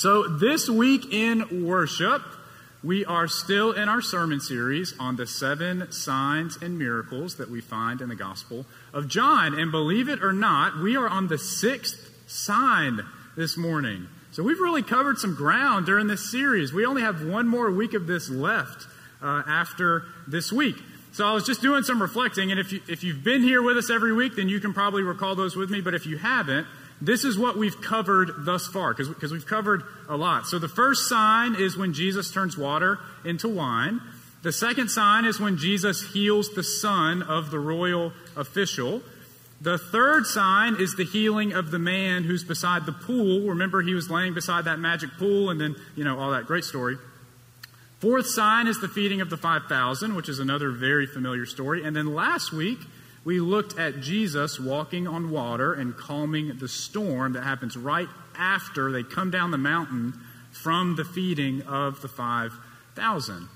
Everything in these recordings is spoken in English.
So, this week in worship, we are still in our sermon series on the seven signs and miracles that we find in the Gospel of John. And believe it or not, we are on the sixth sign this morning. So, we've really covered some ground during this series. We only have one more week of this left uh, after this week. So I was just doing some reflecting, and if, you, if you've been here with us every week, then you can probably recall those with me. But if you haven't, this is what we've covered thus far, because we've covered a lot. So the first sign is when Jesus turns water into wine. The second sign is when Jesus heals the son of the royal official. The third sign is the healing of the man who's beside the pool. Remember, he was laying beside that magic pool, and then, you know, all that great story. Fourth sign is the feeding of the 5,000, which is another very familiar story. And then last week, we looked at Jesus walking on water and calming the storm that happens right after they come down the mountain from the feeding of the 5,000.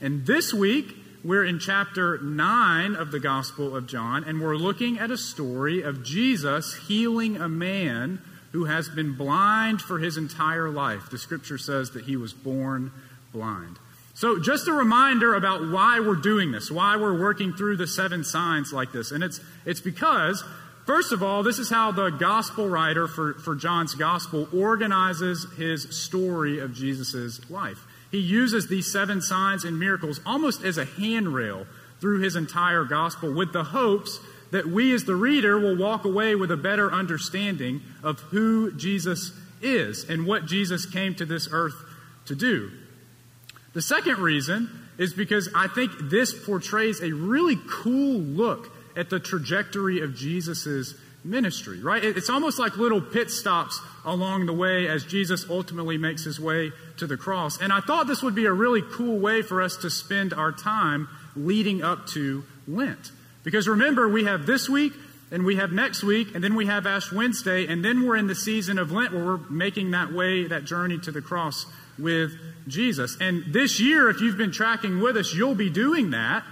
And this week, we're in chapter 9 of the Gospel of John, and we're looking at a story of Jesus healing a man who has been blind for his entire life. The scripture says that he was born blind. So, just a reminder about why we're doing this, why we're working through the seven signs like this. And it's, it's because, first of all, this is how the gospel writer for, for John's gospel organizes his story of Jesus' life. He uses these seven signs and miracles almost as a handrail through his entire gospel with the hopes that we, as the reader, will walk away with a better understanding of who Jesus is and what Jesus came to this earth to do. The second reason is because I think this portrays a really cool look at the trajectory of Jesus' ministry, right? It's almost like little pit stops along the way as Jesus ultimately makes his way to the cross. And I thought this would be a really cool way for us to spend our time leading up to Lent. Because remember, we have this week, and we have next week, and then we have Ash Wednesday, and then we're in the season of Lent where we're making that way, that journey to the cross with Jesus. And this year, if you've been tracking with us, you'll be doing that,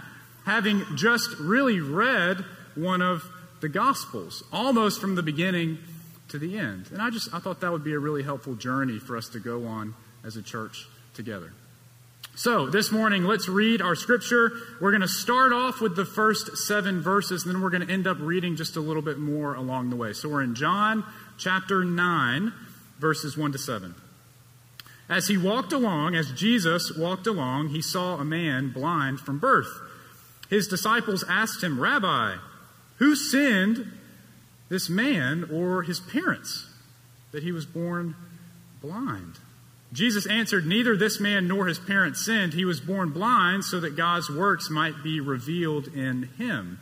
having just really read one of the Gospels, almost from the beginning to the end. And I just I thought that would be a really helpful journey for us to go on as a church together. So, this morning, let's read our scripture. We're going to start off with the first seven verses, and then we're going to end up reading just a little bit more along the way. So, we're in John chapter 9, verses 1 to 7. As he walked along, as Jesus walked along, he saw a man blind from birth. His disciples asked him, Rabbi, who sinned, this man or his parents, that he was born blind? Jesus answered, Neither this man nor his parents sinned. He was born blind so that God's works might be revealed in him.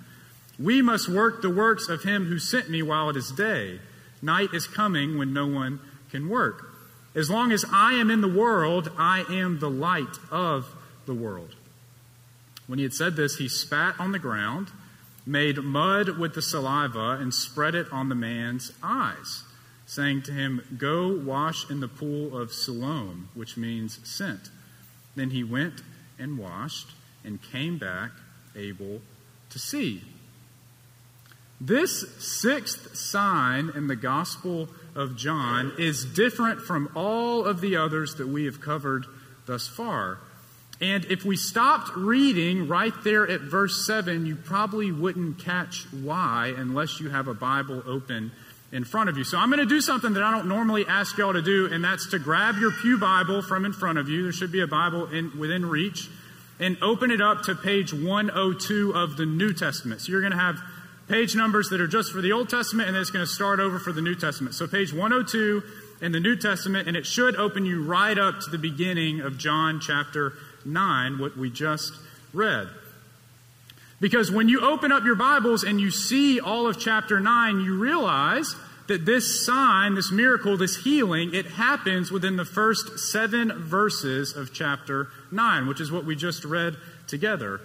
We must work the works of him who sent me while it is day. Night is coming when no one can work. As long as I am in the world, I am the light of the world. When he had said this, he spat on the ground, made mud with the saliva, and spread it on the man's eyes, saying to him, Go wash in the pool of Siloam, which means sent. Then he went and washed and came back able to see. This sixth sign in the Gospel of John is different from all of the others that we have covered thus far. And if we stopped reading right there at verse 7, you probably wouldn't catch why unless you have a Bible open in front of you. So I'm going to do something that I don't normally ask y'all to do, and that's to grab your Pew Bible from in front of you. There should be a Bible in, within reach. And open it up to page 102 of the New Testament. So you're going to have page numbers that are just for the Old Testament, and it's going to start over for the New Testament. So, page 102 in the New Testament, and it should open you right up to the beginning of John chapter 9, what we just read. Because when you open up your Bibles and you see all of chapter 9, you realize that this sign, this miracle, this healing, it happens within the first seven verses of chapter 9, which is what we just read together.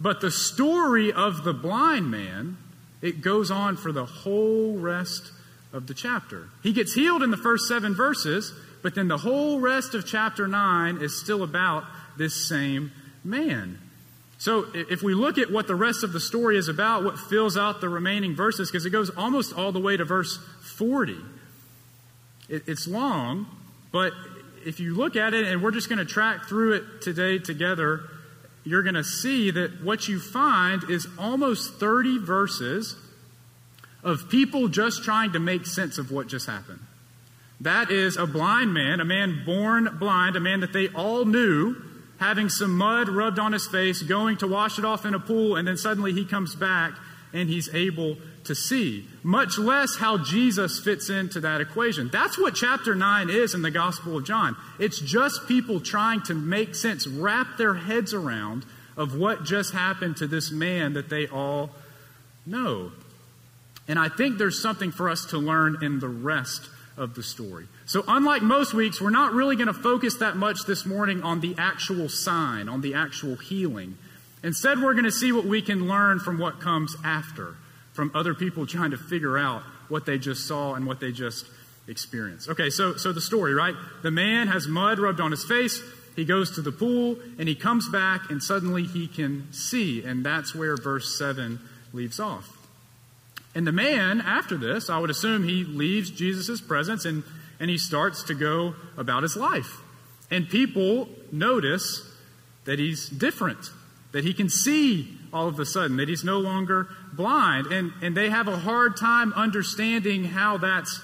But the story of the blind man it goes on for the whole rest of the chapter. He gets healed in the first seven verses, but then the whole rest of chapter 9 is still about this same man. So if we look at what the rest of the story is about, what fills out the remaining verses, because it goes almost all the way to verse 40, it's long, but if you look at it, and we're just going to track through it today together, you're going to see that what you find is almost 30 verses of people just trying to make sense of what just happened. That is a blind man, a man born blind, a man that they all knew, having some mud rubbed on his face, going to wash it off in a pool, and then suddenly he comes back and he's able to see, much less how Jesus fits into that equation. That's what chapter 9 is in the Gospel of John. It's just people trying to make sense, wrap their heads around of what just happened to this man that they all know. And I think there's something for us to learn in the rest of the story. So, unlike most weeks, we're not really going to focus that much this morning on the actual sign, on the actual healing. Instead, we're going to see what we can learn from what comes after, from other people trying to figure out what they just saw and what they just experienced. Okay, so, so the story, right? The man has mud rubbed on his face. He goes to the pool and he comes back and suddenly he can see. And that's where verse 7 leaves off. And the man, after this, I would assume he leaves Jesus' presence and, and he starts to go about his life. And people notice that he's different that he can see all of a sudden, that he's no longer blind. And, and they have a hard time understanding how that's,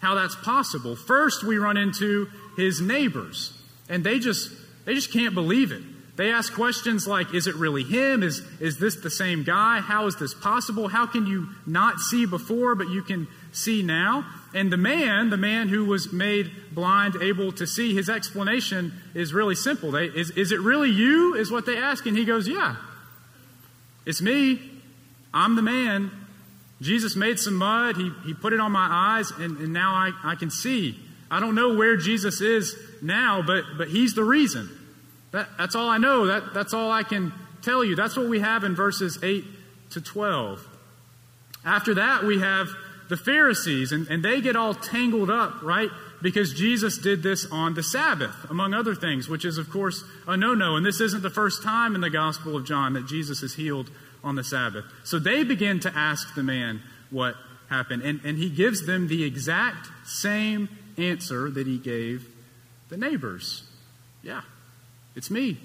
how that's possible. First, we run into his neighbors, and they just, they just can't believe it. They ask questions like, is it really him? Is, is this the same guy? How is this possible? How can you not see before, but you can see now? And the man, the man who was made blind, able to see, his explanation is really simple. They, is, is it really you? Is what they ask. And he goes, Yeah, it's me. I'm the man. Jesus made some mud. He, he put it on my eyes, and, and now I, I can see. I don't know where Jesus is now, but, but he's the reason. That, that's all I know. That, that's all I can tell you. That's what we have in verses 8 to 12. After that, we have the Pharisees, and, and they get all tangled up, right? Because Jesus did this on the Sabbath, among other things, which is, of course, a no no. And this isn't the first time in the Gospel of John that Jesus is healed on the Sabbath. So they begin to ask the man what happened. And, and he gives them the exact same answer that he gave the neighbors. Yeah, it's me.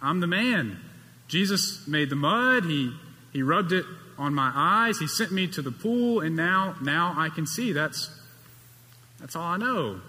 I'm the man. Jesus made the mud, he, he rubbed it on my eyes. He sent me to the pool, and now, now I can see. That's, that's all I know.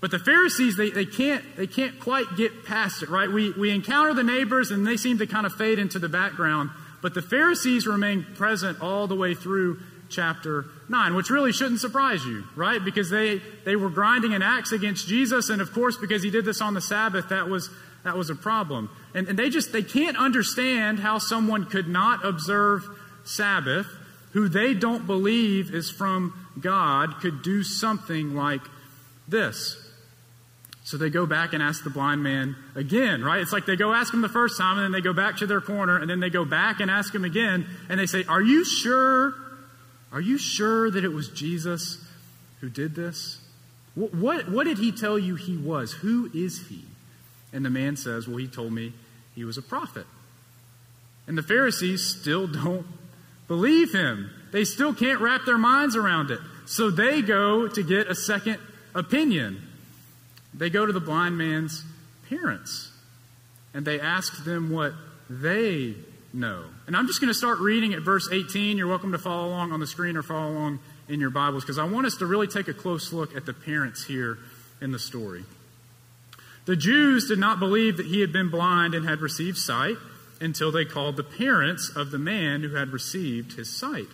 But the Pharisees, they, they, can't, they can't quite get past it, right? We, we encounter the neighbors, and they seem to kind of fade into the background. But the Pharisees remain present all the way through chapter 9, which really shouldn't surprise you, right? Because they, they were grinding an axe against Jesus, and of course, because he did this on the Sabbath, that was, that was a problem. And, and they just, they can't understand how someone could not observe Sabbath, who they don't believe is from God, could do something like this. So they go back and ask the blind man again, right? It's like they go ask him the first time, and then they go back to their corner, and then they go back and ask him again, and they say, Are you sure? Are you sure that it was Jesus who did this? What, what, what did he tell you he was? Who is he? And the man says, Well, he told me he was a prophet. And the Pharisees still don't believe him. They still can't wrap their minds around it. So they go to get a second opinion. They go to the blind man's parents and they ask them what they know. And I'm just going to start reading at verse 18. You're welcome to follow along on the screen or follow along in your Bibles because I want us to really take a close look at the parents here in the story. The Jews did not believe that he had been blind and had received sight until they called the parents of the man who had received his sight.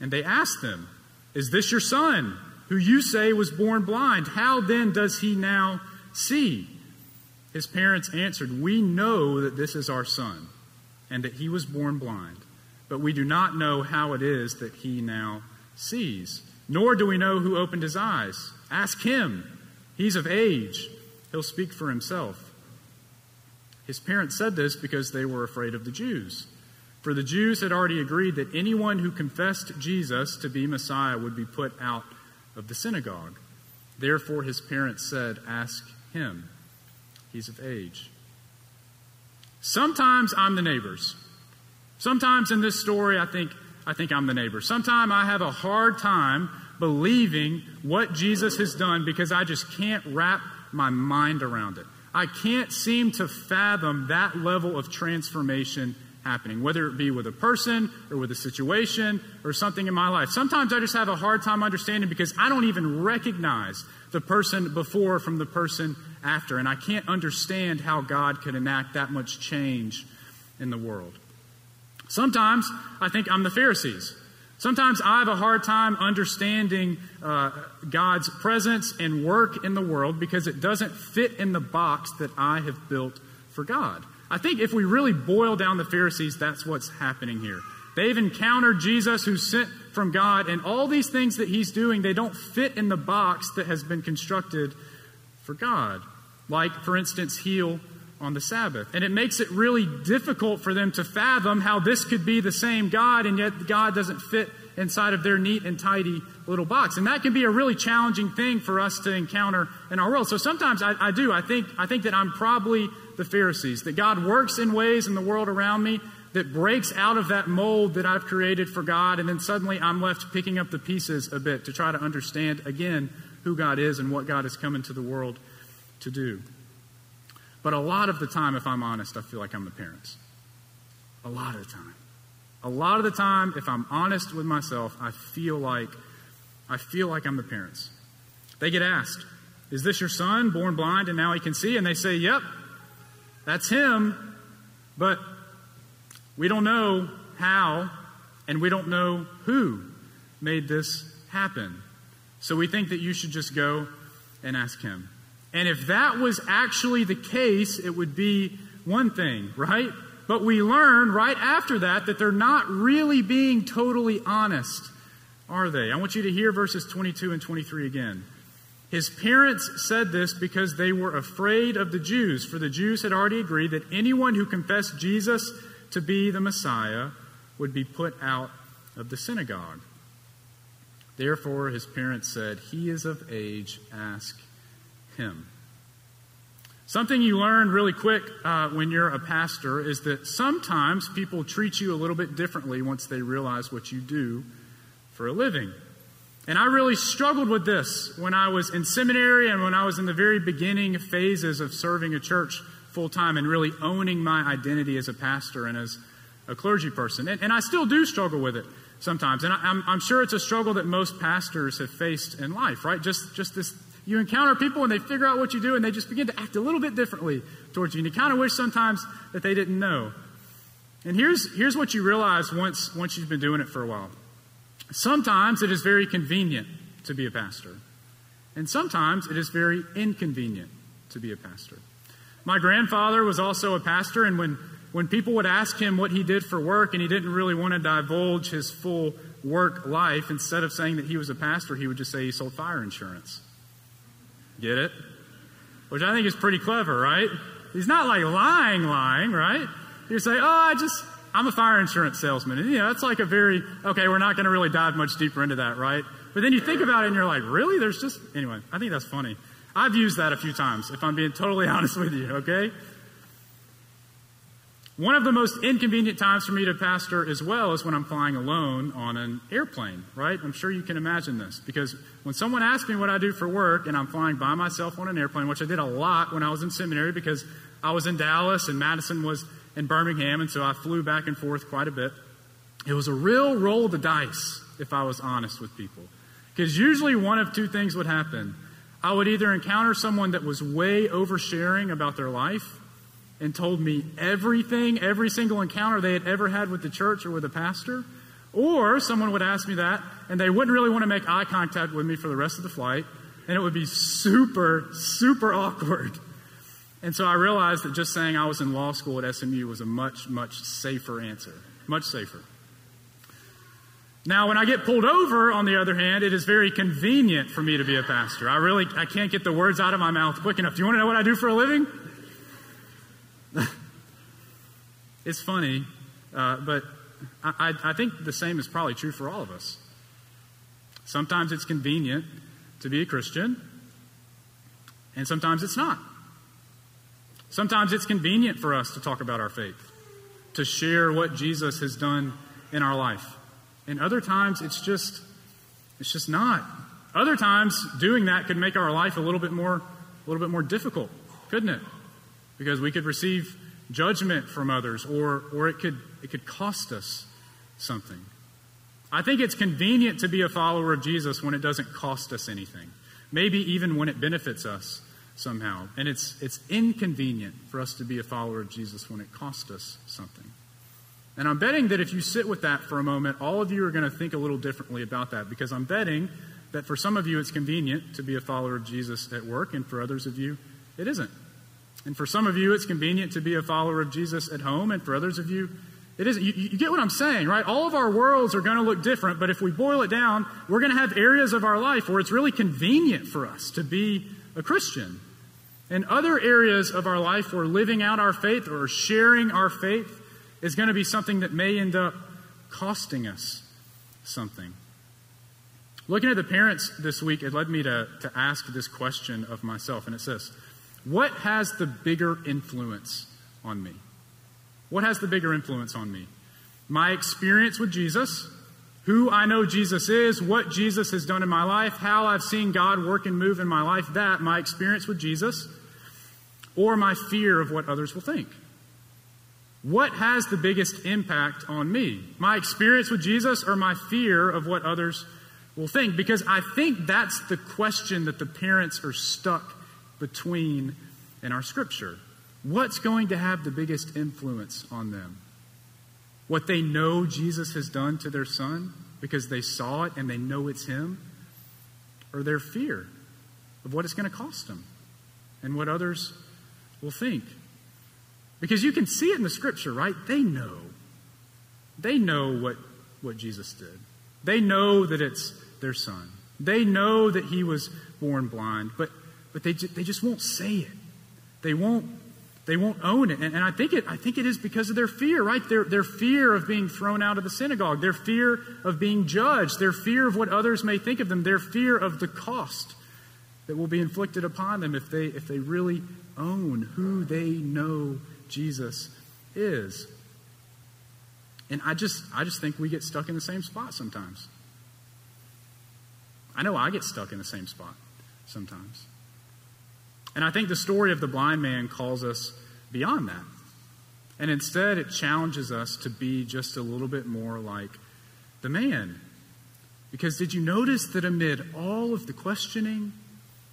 And they asked them, Is this your son, who you say was born blind? How then does he now see? His parents answered, We know that this is our son, and that he was born blind, but we do not know how it is that he now sees. Nor do we know who opened his eyes. Ask him. He's of age, he'll speak for himself. His parents said this because they were afraid of the Jews. For the Jews had already agreed that anyone who confessed Jesus to be Messiah would be put out of the synagogue. Therefore, his parents said, Ask him. He's of age. Sometimes I'm the neighbors. Sometimes in this story, I think, I think I'm the neighbor. Sometimes I have a hard time believing what Jesus has done because I just can't wrap my mind around it. I can't seem to fathom that level of transformation happening, whether it be with a person or with a situation or something in my life. Sometimes I just have a hard time understanding because I don't even recognize the person before from the person after, and I can't understand how God could enact that much change in the world. Sometimes I think I'm the Pharisees. Sometimes I have a hard time understanding uh, God's presence and work in the world because it doesn't fit in the box that I have built for God. I think if we really boil down the Pharisees, that's what's happening here. They've encountered Jesus who's sent from God, and all these things that he's doing, they don't fit in the box that has been constructed for God. Like, for instance, heal on the Sabbath. And it makes it really difficult for them to fathom how this could be the same God, and yet God doesn't fit inside of their neat and tidy little box. And that can be a really challenging thing for us to encounter in our world. So sometimes I, I do. I think, I think that I'm probably the Pharisees, that God works in ways in the world around me that breaks out of that mold that I've created for God, and then suddenly I'm left picking up the pieces a bit to try to understand again who God is and what God has come into the world to do. But a lot of the time, if I'm honest, I feel like I'm the parents. A lot of the time. A lot of the time, if I'm honest with myself, I feel like I feel like I'm the parents. They get asked, Is this your son, born blind and now he can see? And they say, Yep, that's him, but we don't know how and we don't know who made this happen. So we think that you should just go and ask him. And if that was actually the case, it would be one thing, right? But we learn right after that that they're not really being totally honest, are they? I want you to hear verses 22 and 23 again. His parents said this because they were afraid of the Jews, for the Jews had already agreed that anyone who confessed Jesus to be the Messiah would be put out of the synagogue. Therefore, his parents said, He is of age, ask him. Something you learn really quick uh, when you're a pastor is that sometimes people treat you a little bit differently once they realize what you do for a living. And I really struggled with this when I was in seminary and when I was in the very beginning phases of serving a church full time and really owning my identity as a pastor and as a clergy person. And, and I still do struggle with it sometimes. And I, I'm, I'm sure it's a struggle that most pastors have faced in life, right? Just, just this you encounter people and they figure out what you do and they just begin to act a little bit differently towards you. And you kind of wish sometimes that they didn't know. And here's, here's what you realize once, once you've been doing it for a while. Sometimes it is very convenient to be a pastor. And sometimes it is very inconvenient to be a pastor. My grandfather was also a pastor, and when, when people would ask him what he did for work and he didn't really want to divulge his full work life, instead of saying that he was a pastor, he would just say he sold fire insurance. Get it? Which I think is pretty clever, right? He's not like lying, lying, right? You say, oh, I just, I'm a fire insurance salesman. And, you know, that's like a very, okay, we're not going to really dive much deeper into that, right? But then you think about it and you're like, really? There's just, anyway, I think that's funny. I've used that a few times, if I'm being totally honest with you, okay? One of the most inconvenient times for me to pastor as well is when I'm flying alone on an airplane, right? I'm sure you can imagine this because when someone asks me what I do for work and I'm flying by myself on an airplane, which I did a lot when I was in seminary because I was in Dallas and Madison was in Birmingham, and so I flew back and forth quite a bit. It was a real roll of the dice, if I was honest with people. Because usually one of two things would happen. I would either encounter someone that was way oversharing about their life and told me everything, every single encounter they had ever had with the church or with a pastor. Or someone would ask me that, and they wouldn't really want to make eye contact with me for the rest of the flight, and it would be super, super awkward. And so I realized that just saying I was in law school at SMU was a much, much safer answer. Much safer. Now, when I get pulled over, on the other hand, it is very convenient for me to be a pastor. I really I can't get the words out of my mouth quick enough. Do you want to know what I do for a living? it's funny, uh, but I, I think the same is probably true for all of us. Sometimes it's convenient to be a Christian, and sometimes it's not. Sometimes it's convenient for us to talk about our faith, to share what Jesus has done in our life. And other times it's just it's just not. Other times doing that could make our life a little bit more a little bit more difficult, couldn't it? Because we could receive judgment from others, or, or it, could, it could cost us something. I think it's convenient to be a follower of Jesus when it doesn't cost us anything, maybe even when it benefits us somehow. And it's, it's inconvenient for us to be a follower of Jesus when it costs us something. And I'm betting that if you sit with that for a moment, all of you are going to think a little differently about that because I'm betting that for some of you it's convenient to be a follower of Jesus at work, and for others of you it isn't. And for some of you it's convenient to be a follower of Jesus at home, and for others of you it isn't. You, you get what I'm saying, right? All of our worlds are going to look different, but if we boil it down, we're going to have areas of our life where it's really convenient for us to be a Christian. And other areas of our life where living out our faith or sharing our faith is going to be something that may end up costing us something. Looking at the parents this week, it led me to, to ask this question of myself, and it says, What has the bigger influence on me? What has the bigger influence on me? My experience with Jesus, who I know Jesus is, what Jesus has done in my life, how I've seen God work and move in my life, that, my experience with Jesus, or my fear of what others will think? What has the biggest impact on me? My experience with Jesus or my fear of what others will think? Because I think that's the question that the parents are stuck between in our scripture. What's going to have the biggest influence on them? What they know Jesus has done to their son because they saw it and they know it's him? Or their fear of what it's going to cost them and what others will think? Because you can see it in the scripture, right? They know. They know what, what Jesus did. They know that it's their son. They know that he was born blind, but, but they, they just won't say it. They won't, they won't own it. And, and I, think it, I think it is because of their fear, right? Their, their fear of being thrown out of the synagogue, their fear of being judged, their fear of what others may think of them, their fear of the cost that will be inflicted upon them if they, if they really own who they know Jesus is. And I just I just think we get stuck in the same spot sometimes. I know I get stuck in the same spot sometimes. And I think the story of the blind man calls us beyond that. And instead, it challenges us to be just a little bit more like the man. Because did you notice that amid all of the questioning,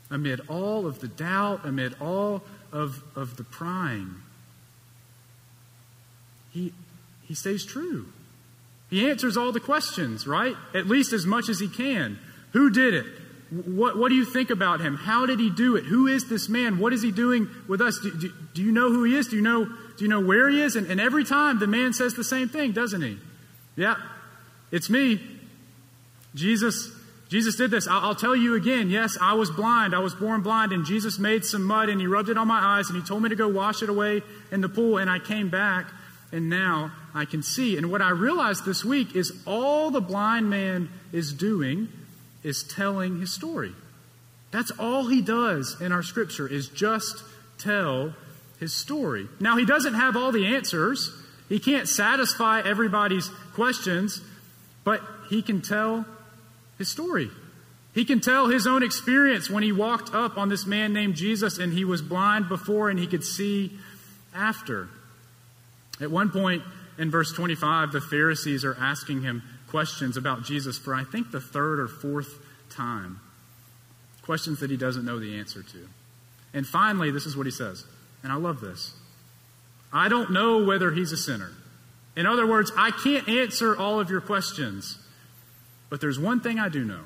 amid all of the doubt, amid all of, of the prying, he, he stays true. He answers all the questions, right? At least as much as he can. Who did it? What, what do you think about him? How did he do it? Who is this man? What is he doing with us? Do, do, do you know who he is? Do you know, do you know where he is? And, and every time the man says the same thing, doesn't he? Yeah, it's me. Jesus, Jesus did this. I'll, I'll tell you again. Yes, I was blind. I was born blind, and Jesus made some mud and he rubbed it on my eyes and he told me to go wash it away in the pool, and I came back and now I can see. And what I realized this week is all the blind man is doing is telling his story. That's all he does in our scripture is just tell his story. Now he doesn't have all the answers. He can't satisfy everybody's questions, but he can tell his story. He can tell his own experience when he walked up on this man named Jesus and he was blind before and he could see after. At one point in verse 25, the Pharisees are asking him questions about Jesus for, I think, the third or fourth time. Questions that he doesn't know the answer to. And finally, this is what he says, and I love this I don't know whether he's a sinner. In other words, I can't answer all of your questions, but there's one thing I do know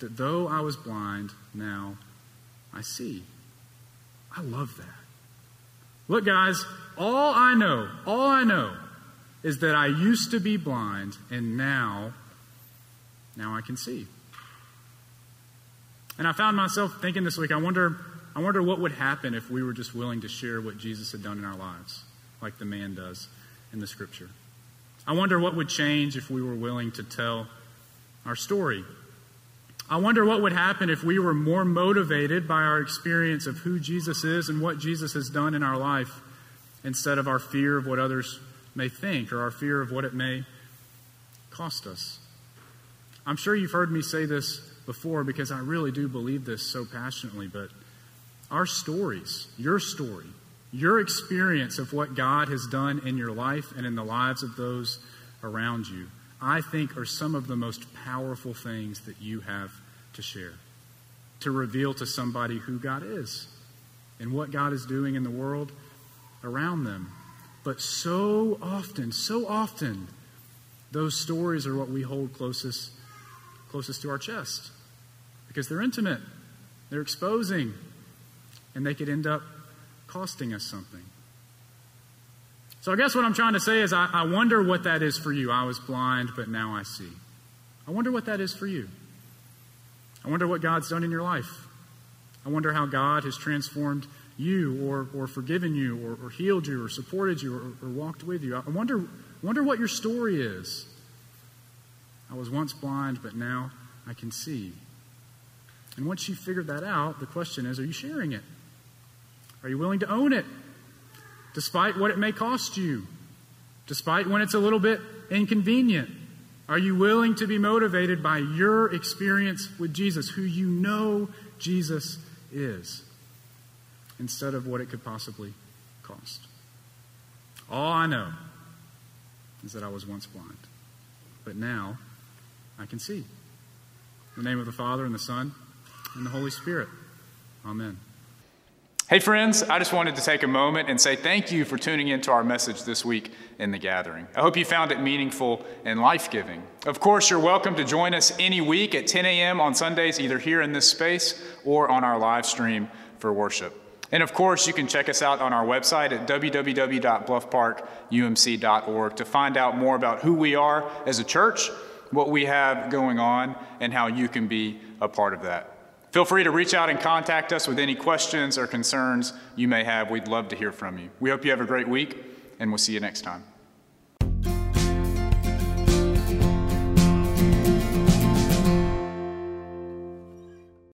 that though I was blind, now I see. I love that. Look, guys, all I know, all I know is that I used to be blind and now, now I can see. And I found myself thinking this week, I wonder, I wonder what would happen if we were just willing to share what Jesus had done in our lives, like the man does in the scripture. I wonder what would change if we were willing to tell our story. I wonder what would happen if we were more motivated by our experience of who Jesus is and what Jesus has done in our life instead of our fear of what others may think or our fear of what it may cost us. I'm sure you've heard me say this before because I really do believe this so passionately, but our stories, your story, your experience of what God has done in your life and in the lives of those around you, I think are some of the most powerful things that you have to share, to reveal to somebody who God is and what God is doing in the world around them. But so often, so often, those stories are what we hold closest, closest to our chest because they're intimate, they're exposing, and they could end up costing us something. So I guess what I'm trying to say is I, I wonder what that is for you. I was blind, but now I see. I wonder what that is for you. I wonder what God's done in your life. I wonder how God has transformed you or, or forgiven you or, or healed you or supported you or, or walked with you. I wonder, wonder what your story is. I was once blind, but now I can see. And once you figured that out, the question is are you sharing it? Are you willing to own it? Despite what it may cost you, despite when it's a little bit inconvenient. Are you willing to be motivated by your experience with Jesus, who you know Jesus is, instead of what it could possibly cost? All I know is that I was once blind, but now I can see. In the name of the Father, and the Son, and the Holy Spirit. Amen. Hey, friends, I just wanted to take a moment and say thank you for tuning into our message this week in the gathering. I hope you found it meaningful and life giving. Of course, you're welcome to join us any week at 10 a.m. on Sundays, either here in this space or on our live stream for worship. And of course, you can check us out on our website at www.bluffparkumc.org to find out more about who we are as a church, what we have going on, and how you can be a part of that. Feel free to reach out and contact us with any questions or concerns you may have. We'd love to hear from you. We hope you have a great week, and we'll see you next time.